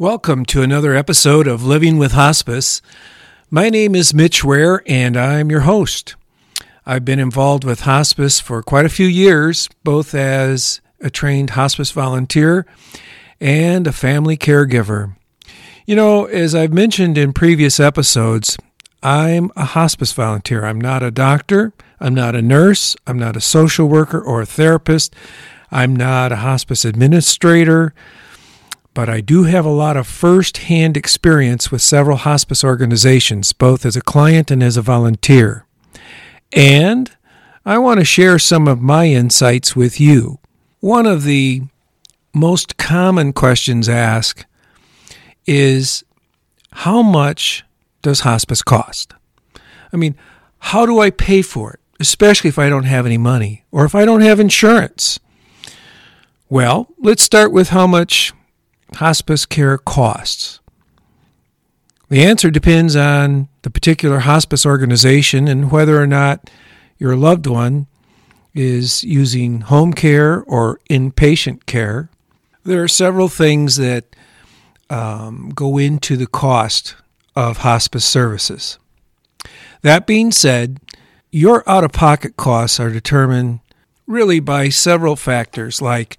Welcome to another episode of Living with Hospice. My name is Mitch Ware, and I'm your host. I've been involved with hospice for quite a few years, both as a trained hospice volunteer and a family caregiver. You know, as I've mentioned in previous episodes, I'm a hospice volunteer. I'm not a doctor, I'm not a nurse, I'm not a social worker or a therapist, I'm not a hospice administrator but I do have a lot of first hand experience with several hospice organizations, both as a client and as a volunteer. And I want to share some of my insights with you. One of the most common questions asked is how much does hospice cost? I mean, how do I pay for it, especially if I don't have any money or if I don't have insurance? Well, let's start with how much hospice care costs? The answer depends on the particular hospice organization and whether or not your loved one is using home care or inpatient care. There are several things that um, go into the cost of hospice services. That being said, your out of pocket costs are determined really by several factors like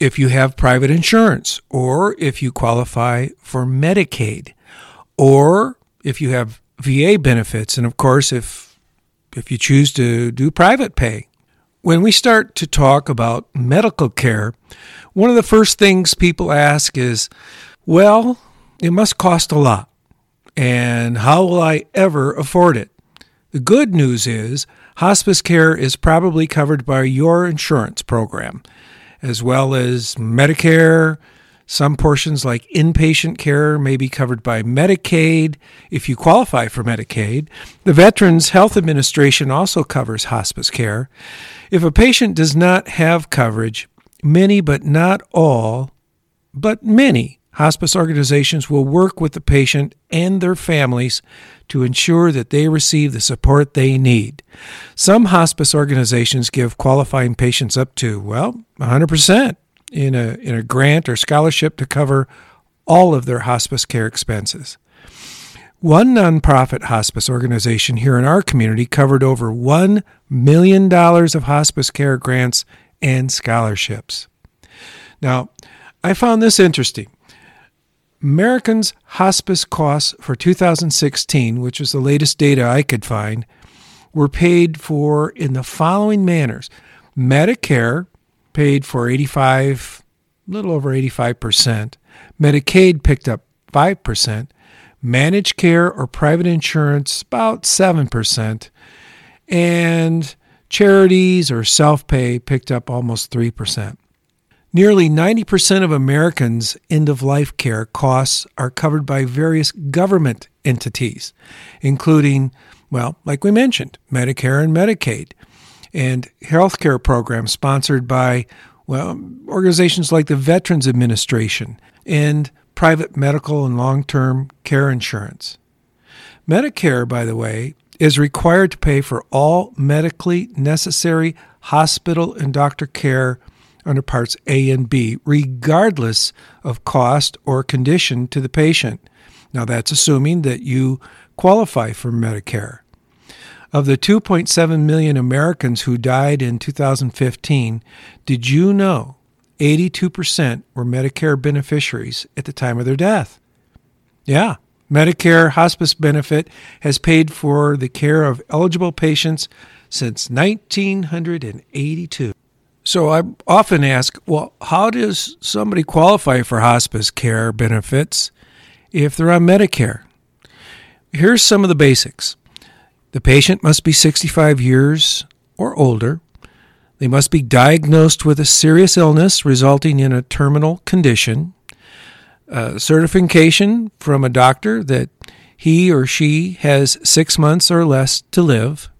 if you have private insurance or if you qualify for Medicaid or if you have VA benefits and of course if if you choose to do private pay. When we start to talk about medical care, one of the first things people ask is, well, it must cost a lot. And how will I ever afford it? The good news is hospice care is probably covered by your insurance program as well as Medicare. Some portions, like inpatient care, may be covered by Medicaid if you qualify for Medicaid. The Veterans Health Administration also covers hospice care. If a patient does not have coverage, many but not all, but many Hospice organizations will work with the patient and their families to ensure that they receive the support they need. Some hospice organizations give qualifying patients up to, well, 100% in a, in a grant or scholarship to cover all of their hospice care expenses. One nonprofit hospice organization here in our community covered over $1 million of hospice care grants and scholarships. Now, I found this interesting. Americans' hospice costs for 2016, which was the latest data I could find, were paid for in the following manners. Medicare paid for 85, a little over 85%. Medicaid picked up 5%. Managed care or private insurance, about 7%. And charities or self pay picked up almost 3%. Nearly 90% of Americans' end of life care costs are covered by various government entities, including, well, like we mentioned, Medicare and Medicaid, and healthcare programs sponsored by, well, organizations like the Veterans Administration and private medical and long term care insurance. Medicare, by the way, is required to pay for all medically necessary hospital and doctor care under parts A and B, regardless of cost or condition to the patient. Now, that's assuming that you qualify for Medicare. Of the 2.7 million Americans who died in 2015, did you know 82% were Medicare beneficiaries at the time of their death? Yeah, Medicare hospice benefit has paid for the care of eligible patients since 1982. So I often ask, well, how does somebody qualify for hospice care benefits if they're on Medicare? Here's some of the basics. The patient must be 65 years or older. They must be diagnosed with a serious illness resulting in a terminal condition. A certification from a doctor that he or she has six months or less to live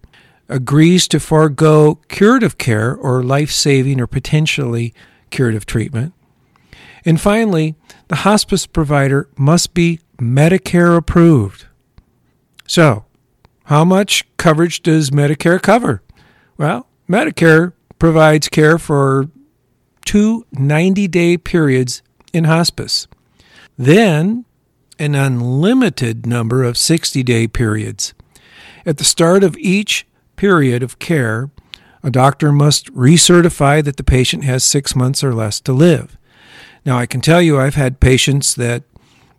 agrees to forego curative care or life saving or potentially curative treatment. And finally, the hospice provider must be Medicare approved. So, how much coverage does Medicare cover? Well, Medicare provides care for two 90 day periods in hospice. then an unlimited number of 60 day periods. At the start of each period of care, a doctor must recertify that the patient has six months or less to live. Now, I can tell you I've had patients that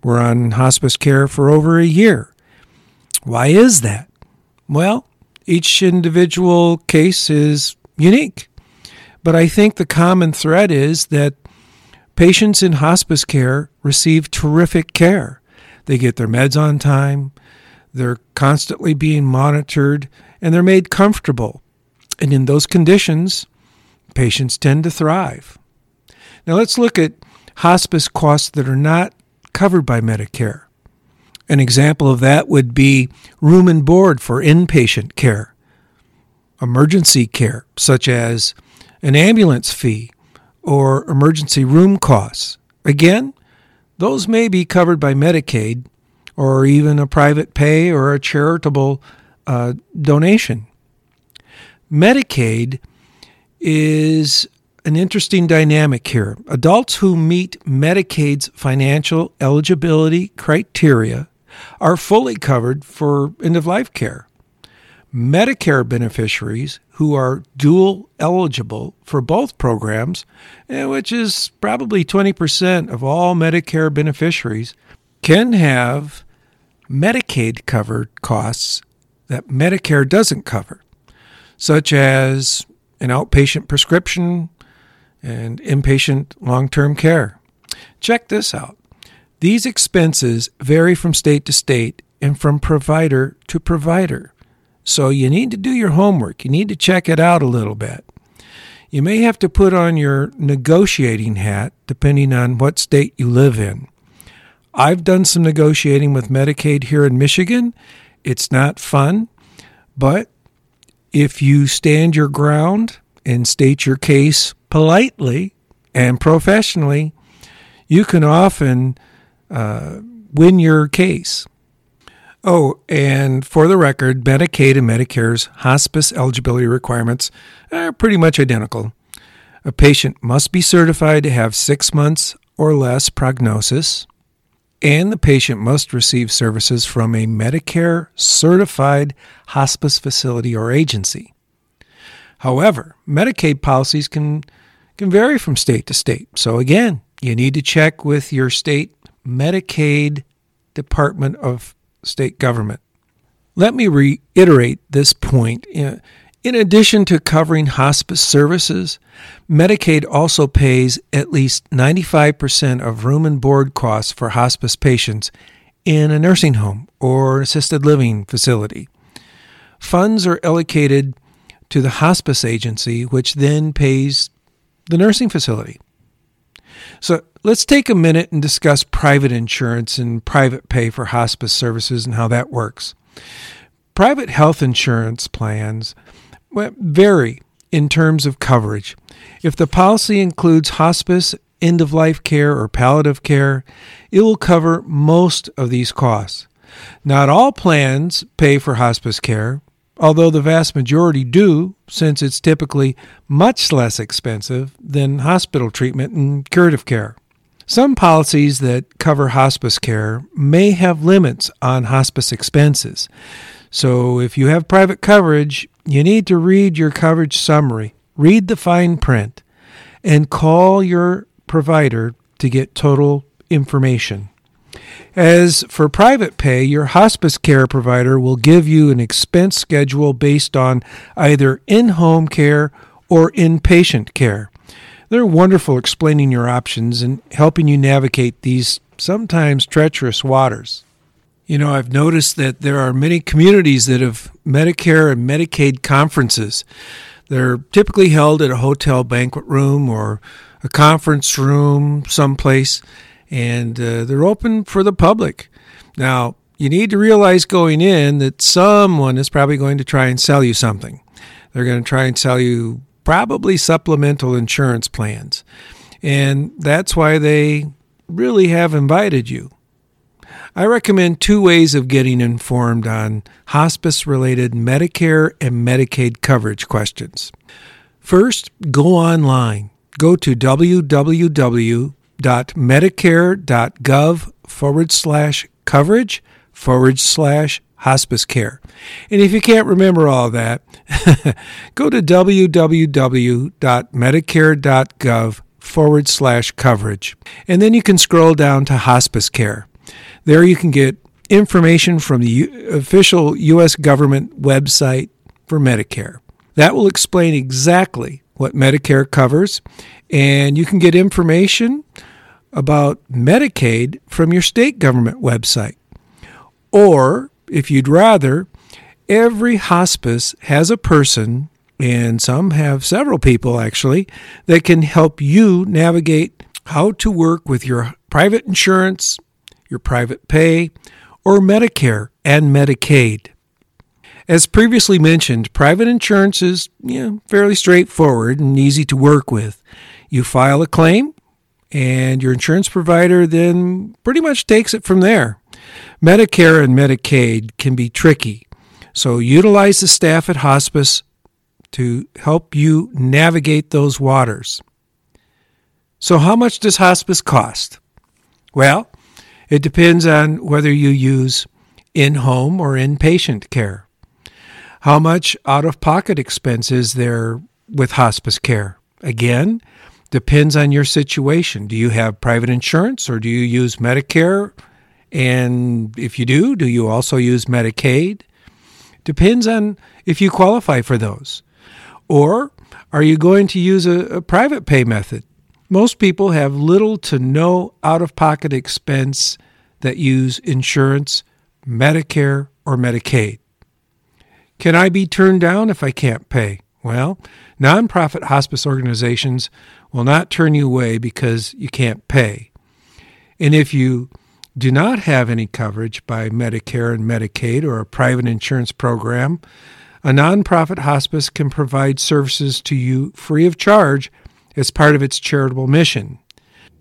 were on hospice care for over a year. Why is that? Well, each individual case is unique. But I think the common thread is that patients in hospice care receive terrific care. They get their meds on time, they're constantly being monitored, and they're made comfortable. And in those conditions, patients tend to thrive. Now let's look at hospice costs that are not covered by Medicare. An example of that would be room and board for inpatient care, emergency care, such as an ambulance fee or emergency room costs. Again, those may be covered by Medicaid or even a private pay or a charitable uh, donation. Medicaid is an interesting dynamic here. Adults who meet Medicaid's financial eligibility criteria are fully covered for end of life care. Medicare beneficiaries who are dual eligible for both programs, eh, which is probably 20% of all Medicare beneficiaries, can have Medicaid covered costs that Medicare doesn't cover, such as an outpatient prescription and inpatient long term care. Check this out. These expenses vary from state to state and from provider to provider. So you need to do your homework. You need to check it out a little bit. You may have to put on your negotiating hat depending on what state you live in. I've done some negotiating with Medicaid here in Michigan. It's not fun, but if you stand your ground and state your case politely and professionally, you can often uh, win your case. Oh, and for the record, Medicaid and Medicare's hospice eligibility requirements are pretty much identical. A patient must be certified to have six months or less prognosis, and the patient must receive services from a Medicare certified hospice facility or agency. However, Medicaid policies can, can vary from state to state. So, again, you need to check with your state Medicaid Department of State government. Let me reiterate this point. In addition to covering hospice services, Medicaid also pays at least 95% of room and board costs for hospice patients in a nursing home or assisted living facility. Funds are allocated to the hospice agency, which then pays the nursing facility. So let's take a minute and discuss private insurance and private pay for hospice services and how that works. Private health insurance plans vary in terms of coverage. If the policy includes hospice, end of life care, or palliative care, it will cover most of these costs. Not all plans pay for hospice care, although the vast majority do, since it's typically much less expensive than hospital treatment and curative care. Some policies that cover hospice care may have limits on hospice expenses. So if you have private coverage, you need to read your coverage summary, read the fine print, and call your provider to get total information. As for private pay, your hospice care provider will give you an expense schedule based on either in home care or inpatient care. They're wonderful explaining your options and helping you navigate these sometimes treacherous waters. You know, I've noticed that there are many communities that have Medicare and Medicaid conferences. They're typically held at a hotel banquet room or a conference room someplace and uh, they're open for the public. Now, you need to realize going in that someone is probably going to try and sell you something. They're going to try and sell you probably supplemental insurance plans. And that's why they really have invited you. I recommend two ways of getting informed on hospice related Medicare and Medicaid coverage questions. First, go online. Go to www www.medicare.gov forward slash coverage forward slash hospice care. And if you can't remember all that, go to www.medicare.gov forward slash coverage. And then you can scroll down to hospice care. There you can get information from the U- official U.S. government website for Medicare. That will explain exactly what Medicare covers, and you can get information about Medicaid from your state government website. Or, if you'd rather, every hospice has a person, and some have several people actually, that can help you navigate how to work with your private insurance, your private pay, or Medicare and Medicaid. As previously mentioned, private insurance is you know, fairly straightforward and easy to work with. You file a claim, and your insurance provider then pretty much takes it from there. Medicare and Medicaid can be tricky, so utilize the staff at hospice to help you navigate those waters. So, how much does hospice cost? Well, it depends on whether you use in home or inpatient care. How much out of pocket expense is there with hospice care? Again, depends on your situation. Do you have private insurance or do you use Medicare? And if you do, do you also use Medicaid? Depends on if you qualify for those. Or are you going to use a, a private pay method? Most people have little to no out of pocket expense that use insurance, Medicare, or Medicaid. Can I be turned down if I can't pay? Well, nonprofit hospice organizations will not turn you away because you can't pay. And if you do not have any coverage by Medicare and Medicaid or a private insurance program, a nonprofit hospice can provide services to you free of charge as part of its charitable mission.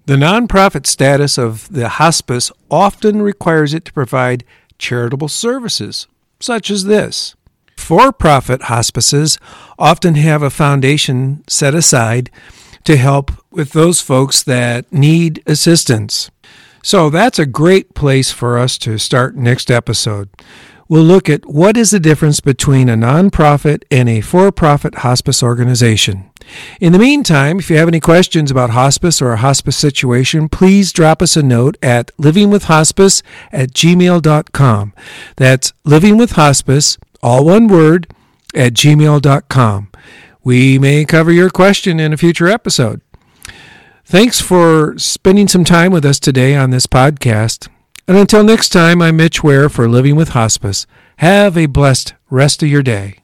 The nonprofit status of the hospice often requires it to provide charitable services, such as this. For profit hospices often have a foundation set aside to help with those folks that need assistance. So that's a great place for us to start next episode. We'll look at what is the difference between a nonprofit and a for profit hospice organization. In the meantime, if you have any questions about hospice or a hospice situation, please drop us a note at livingwithhospice at gmail.com. That's livingwithhospice all one word, at gmail.com. We may cover your question in a future episode. Thanks for spending some time with us today on this podcast. And until next time, I'm Mitch Ware for Living with Hospice. Have a blessed rest of your day.